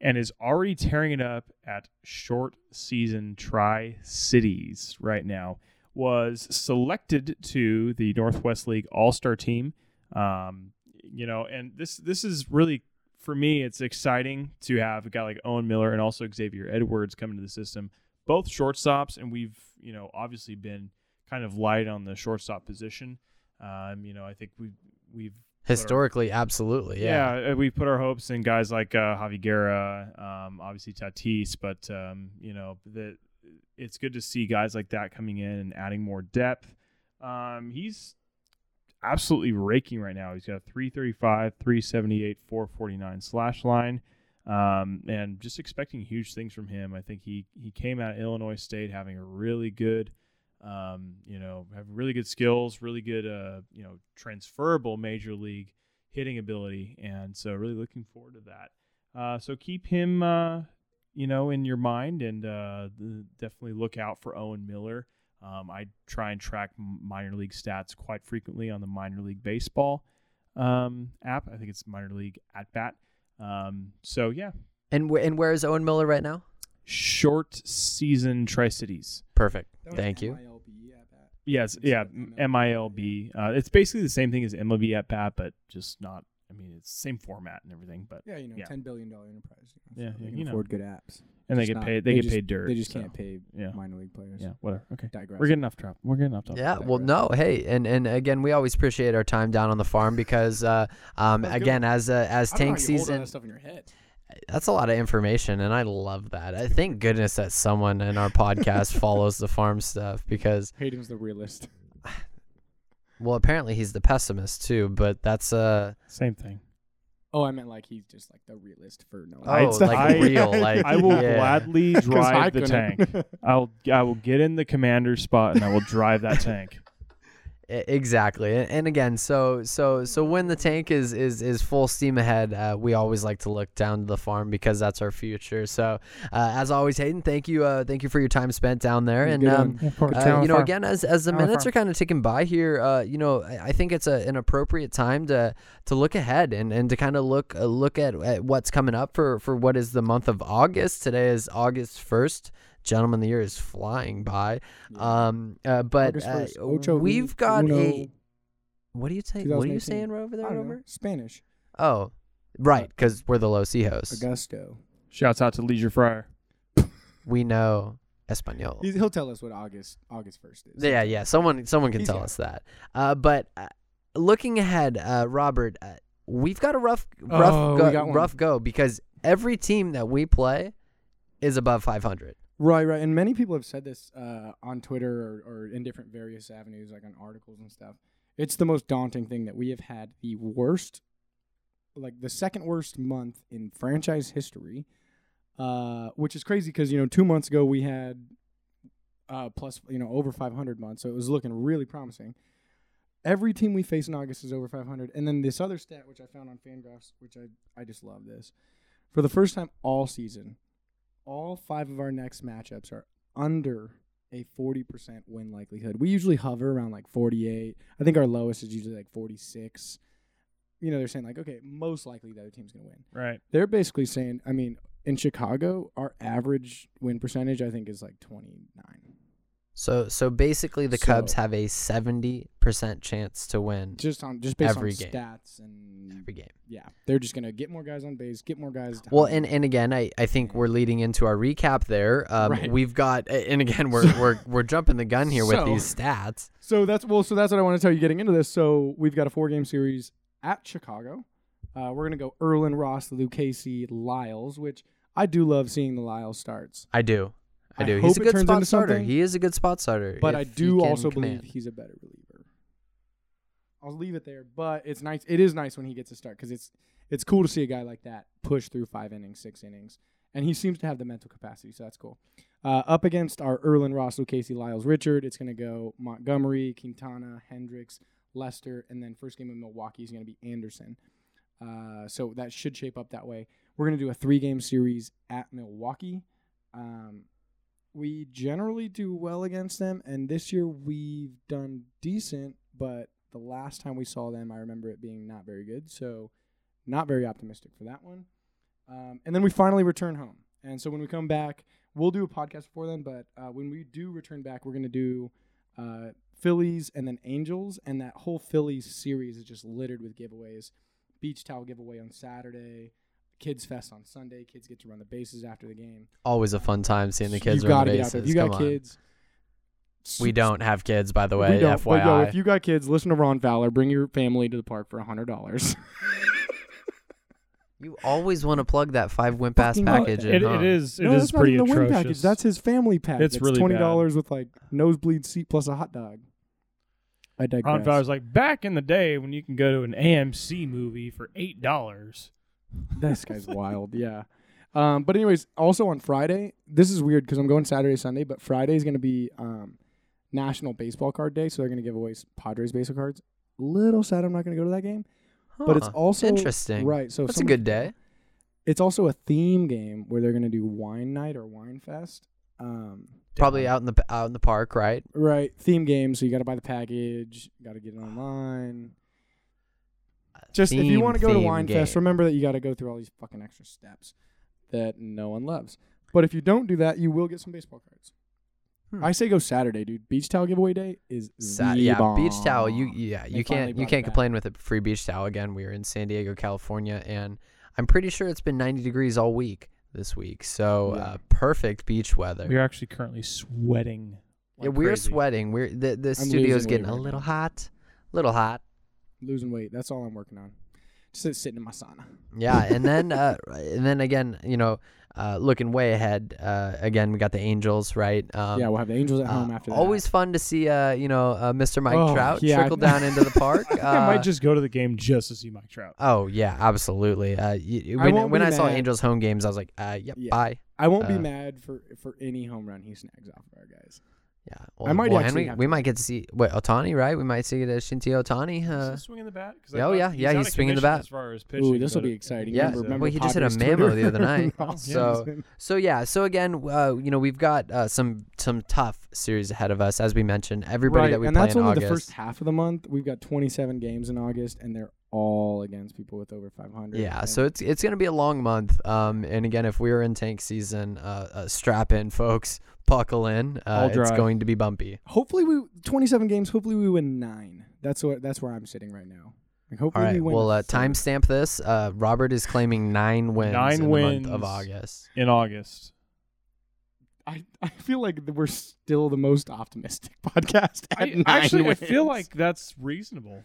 and is already tearing it up at short season Tri Cities right now. Was selected to the Northwest League All Star team. Um, you know, and this this is really for me. It's exciting to have a guy like Owen Miller and also Xavier Edwards come into the system, both shortstops, and we've you know obviously been kind of light on the shortstop position. Um, you know, I think we've we've Historically, absolutely, yeah. yeah, uh, we put our hopes in guys like uh, Javi Guerra, um, obviously Tatis, but um, you know the it's good to see guys like that coming in and adding more depth. Um, he's absolutely raking right now. He's got 335, 378, 449 slash line. Um, and just expecting huge things from him. I think he he came out of Illinois State having a really good um, you know, have really good skills, really good, uh, you know, transferable major league hitting ability, and so really looking forward to that. Uh, so keep him, uh, you know, in your mind, and uh, definitely look out for Owen Miller. Um, I try and track minor league stats quite frequently on the minor league baseball um, app. I think it's minor league at bat. Um, so yeah, And wh- and where is Owen Miller right now? short season Tri Cities. Perfect. Thank you. MILB at bat. Yes, Instead yeah, MILB. Uh, it's basically the same thing as MLB at bat, but just not. I mean, it's same format and everything, but Yeah, you know, Yeah. ten billion dollar enterprise. You know, Yeah, so yeah, they can you know. afford good apps. and they get not- paid. They, get just- paid dirt. They just so, can't pay Yeah. minor league players. Yeah, whatever. Okay, Digress. we're getting off track. We're getting off topic. Yeah, well, no, hey, and and again, we always appreciate our time down on the farm because, uh, um, That was good again, one. as uh, as I tank how you hold all season, that stuff in your head. that's a lot of information, and I love that. I thank goodness that someone in our podcast [laughs] follows the farm stuff because, Hayden's the realist. Well, apparently he's the pessimist too, but that's uh, Same thing. Oh, I meant like he's just like the realist for no. oh, I'd- like I- real, [laughs] like I will yeah. gladly [laughs] 'Cause I drive the couldn't. tank. I'll I will get in the commander's spot and I will drive that [laughs] tank. Exactly, and, again, so so so when the tank is is is full steam ahead, uh, we always like to look down to the farm because that's our future. So, uh, as always, Hayden, thank you, uh, thank you for your time spent down there, and um, one. Of course. uh, you know, again, as as the minutes are kind of ticking by here, uh, you know, I, I think it's a, an appropriate time to to look ahead and, and to kind of look uh, look at, at what's coming up for for what is the month of August. Today is August first. Gentlemen, the year is flying by. Um, uh, but uh, Ocho we've got Uno, a. What are you saying? What are you saying over there? I Over? Spanish. Oh, right, because we're the Los Hijos. Augusto. Shouts out to Leisure Fryer. [laughs] We know Espanol. He's, he'll tell us what August August first is. Yeah, yeah. Someone, someone can He's tell got us that. Uh, but uh, looking ahead, uh, Robert, uh, we've got a rough, rough, Oh, go, rough go because every team that we play is above 500. Right, right. And many people have said this uh, on Twitter or, or in different various avenues, like on articles and stuff. It's the most daunting thing that we have had the worst, like the second worst month in franchise history, uh, which is crazy because, you know, two months ago we had uh, plus, you know, over 500 months. So it was looking really promising. Every team we face in August is over 500. And then this other stat, which I found on Fangraphs, which I, I just love this. For the first time all season, all five of our next matchups are under a 40% win likelihood. We usually hover around like 48. I think our lowest is usually like 46. You know, they're saying like, okay, most likely the other team's going to win. Right. They're basically saying, I mean, in Chicago, our average win percentage, I think, is like 29. So, so basically, the Cubs have a 70% chance to win Just on just based Every on game. stats and every game. yeah, they're just going to get more guys on base, get more guys. to Well, and, and again, I, I think we're leading into our recap there. Um, Right. We've got, and again, we're [laughs] we're we're jumping the gun here with these stats. So that's well. So that's what I want to tell you. Getting into this, so we've got a four-game series at Chicago. Uh, we're gonna go Erlin Ross, Lucchesi, Lyles, which I do love seeing the Lyles starts. I do, I I do. hope He's a good spot starter. He is a good spot starter. But I do also command. believe he's a better reliever. I'll leave it there, but it's nice. It is nice when he gets a start because it's it's cool to see a guy like that push through five innings, six innings, and he seems to have the mental capacity, so that's cool. Uh, up against our Erlin Ross, Casey, Lyles, Richard, it's going to go Montgomery, Quintana, Hendricks, Lester, and then first game of Milwaukee is going to be Anderson. Uh, so that should shape up that way. We're going to do a three game series at Milwaukee. Um, we generally do well against them, and this year we've done decent, but the last time we saw them, I remember it being not very good. So, not very optimistic for that one. Um, and then we finally return home. And so when we come back, we'll do a podcast before then, but uh, when we do return back, we're going to do uh, Phillies and then Angels. And that whole Phillies series is just littered with giveaways. Beach towel giveaway on Saturday, Kids Fest on Sunday. Kids get to run the bases after the game. Always a fun time seeing the kids You've run got the to get out there. bases. If you Come got on. kids. We don't have kids, by the way. we don't. FYI. But yo, if you got kids, listen to Ron Fowler. Bring your family to the park for hundred dollars. [laughs] You always want to plug that five wimp ass Fucking package It, in. huh? it is. It no, is not pretty even the win atrocious. package. That's his family pack. It's It's really twenty dollars with like nosebleed seat plus a hot dog. I digress. Ron Fowler's like back in the day when you can go to an AMC movie for eight dollars. [laughs] this guy's wild. Yeah. Um, but anyways, also on Friday, this is weird because I'm going Saturday, Sunday, but Friday is going to be um, National Baseball Card Day, so they're going to give away Padres baseball cards. Little sad I'm not going to go to that game, but it's also interesting. right. So That's a good day. It's also a theme game where they're gonna do wine night or wine fest. Um, Probably out in the out in the park, right? right, theme game. So you got to buy the package. Got to get it online. Just if you want to go to theme Wine Fest, game. remember that you got to go through all these fucking extra steps that no one loves. But if you don't do that, you will get some baseball cards. Hmm. I say go Saturday, dude. Beach towel giveaway day is Sa- the yeah, beach towel. You yeah, They you finally can't you can't back. complain with a free beach towel. Again, we were in San Diego, California, and I'm pretty sure it's been 90 degrees all week this week. So Yeah. uh, perfect beach weather. We're actually currently sweating. yeah, we're crazy. sweating. We're the the I'm studio's getting a right little now. hot, little hot. Losing weight. That's all I'm working on. Just sitting in my sauna. Yeah, and [laughs] then uh, and then again, you know, uh, looking way ahead. Uh, again, we got the Angels, right? Um, yeah, we'll have the Angels at home uh, after that. always fun to see, uh, you know, uh, Mr. Mike Oh, Trout yeah. trickle down into the park. [laughs] I think uh, I might just go to the game just to see Mike Trout. Oh yeah, absolutely. Uh, y- I when when I saw. Angels home games, I was like, uh, yep, Yeah. bye. I won't be uh, mad for for any home run he snags off of our guys. Yeah, I might well, and actually we, we might get to see what Ohtani, right? We might see it as Shinji Ohtani. Is Uh, swinging the bat? 'Cause oh, thought yeah, yeah, he's swinging the bat. As far as pitching, Ooh, this will be exciting. Yeah, he's, uh, remember, well, he just hit a Padres memo Twitter. the other night, [laughs] so- yeah. so yeah, so again, uh, you know, we've got uh, some some tough series ahead of us, as we mentioned. Everybody right, that we and play that's in only August. the first half of the month. We've got 27 games in August, and they're all against people with over 500. Yeah, so it's it's gonna be a long month. Um, and again, if we're in tank season, uh, uh strap in, folks, buckle in. Uh, All it's going to be bumpy. hopefully we 27 games. Hopefully we win nine. That's what that's where I'm sitting right now. Like hopefully right, we win. well, uh, timestamp this. Uh, Robert is claiming nine wins Nine in the month of. August. in August. I, I feel like we're still the most optimistic [laughs] podcast. At I, nine actually, I feel like that's reasonable.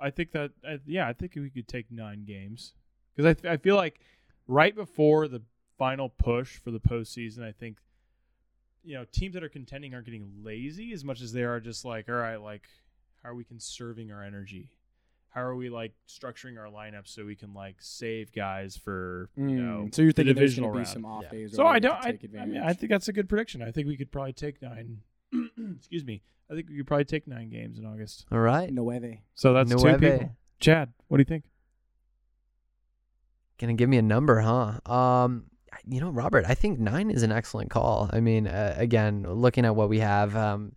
I think that, uh, yeah, I think we could take nine games because I, I feel like right before the final push for the postseason, I think you know teams that are contending aren't getting lazy as much as they are just like, all right, like how are we conserving our energy? How are we like structuring our lineup so we can like save guys for you Mm, know so you're thinking there's divisional going to be round? some off Yeah. days. So I don't. I, take I mean. I think that's a good prediction. I think we could probably take nine. [clears throat] excuse me. I think we could probably take nine games in August. All right, Nueve. So that's two people. Chad, what do you think? gonna give me a number, huh? Um, you know, Robert, I think nine is an excellent call. I mean, uh, again, looking at what we have, um,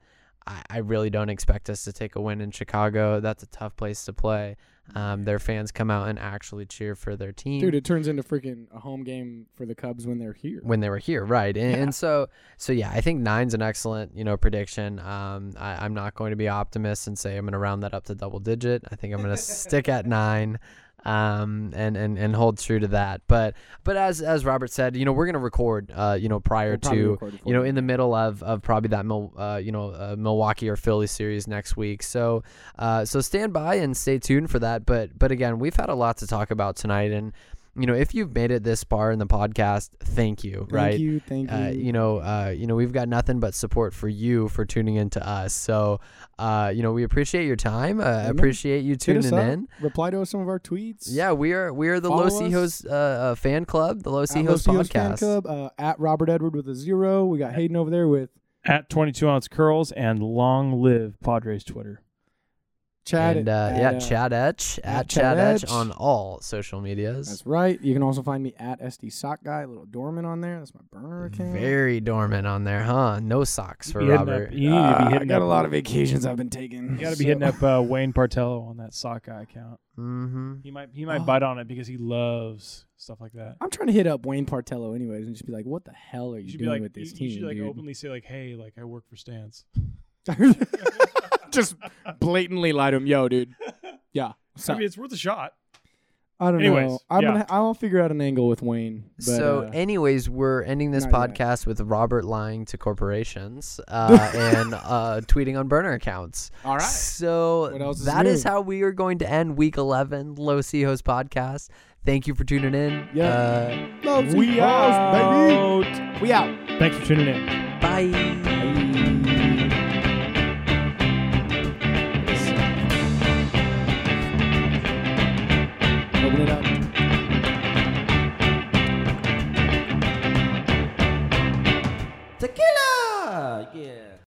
I, I really don't expect us to take a win in Chicago. That's a tough place to play. Um, their fans come out and actually cheer for their team. Dude, it turns into freaking a home game for the Cubs when they're here. when they were here, right? And, Yeah. and so, so yeah, I think nine's an excellent, you know, prediction. Um, I, I'm not going to be optimist and say I'm going to round that up to double digit. I think I'm going [laughs] to stick at nine, um, and, and and hold true to that. But but as as Robert said, you know, we're going to record, uh, you know, prior We'll to you know, in the middle of, of probably that, Mil, uh, you know, uh, Milwaukee or Philly series next week. So, uh, so stand by and stay tuned for that. But, but again, we've had a lot to talk about tonight, and you know, if you've made it this far in the podcast, thank you. Right. Thank right? you, thank you. Uh, you know, uh, you know, we've got nothing but support for you for tuning in to us. So, uh, you know, we appreciate your time. Uh, man. appreciate you tuning in. Reply to some of our tweets. Yeah, we are we are the Follow Los us. Hijos uh, uh, fan club, the Los At Hijos Los Hijos podcast. Fan Club, uh, at Robert Edward with a zero. We got Hayden over there with At 22 ounce curls and long live Padres Twitter. Chad. and uh, at, yeah, uh, Chad Etch at at Chad Chad Etch Etch. on all social medias. That's right. You can also find me at SD Sock Guy, a little dormant on there. That's my burner account. Very dormant on there, huh? No socks for Be hitting up- Robert. you need to be Uh, I got up, a lot of vacations I've been taking. You got to be so- hitting up [laughs] uh, Wayne Partello on that sockeye account. Mm-hmm. He might he might Oh. bite on it because he loves stuff like that. I'm trying to hit up Wayne Partello anyways and just be like, what the hell are you, You should be doing like with this you, team, you should like dude? openly say like, hey, like I work for Stance. [laughs] [laughs] just blatantly lie to him, yo, dude. Yeah. So, [laughs] I mean, it's worth a shot. I don't anyways, know. I'm yeah. gonna. I'll figure out an angle with Wayne. But, so, uh, anyways, we're ending this not yet. podcast with Robert lying to corporations uh, and [laughs] uh, tweeting on burner accounts. all right. So What is that is new? how we are going to end Week 11 Los Hijos podcast. Thank you for tuning in. Yeah. Uh, Love We baby. We out. Thanks for tuning in. bye.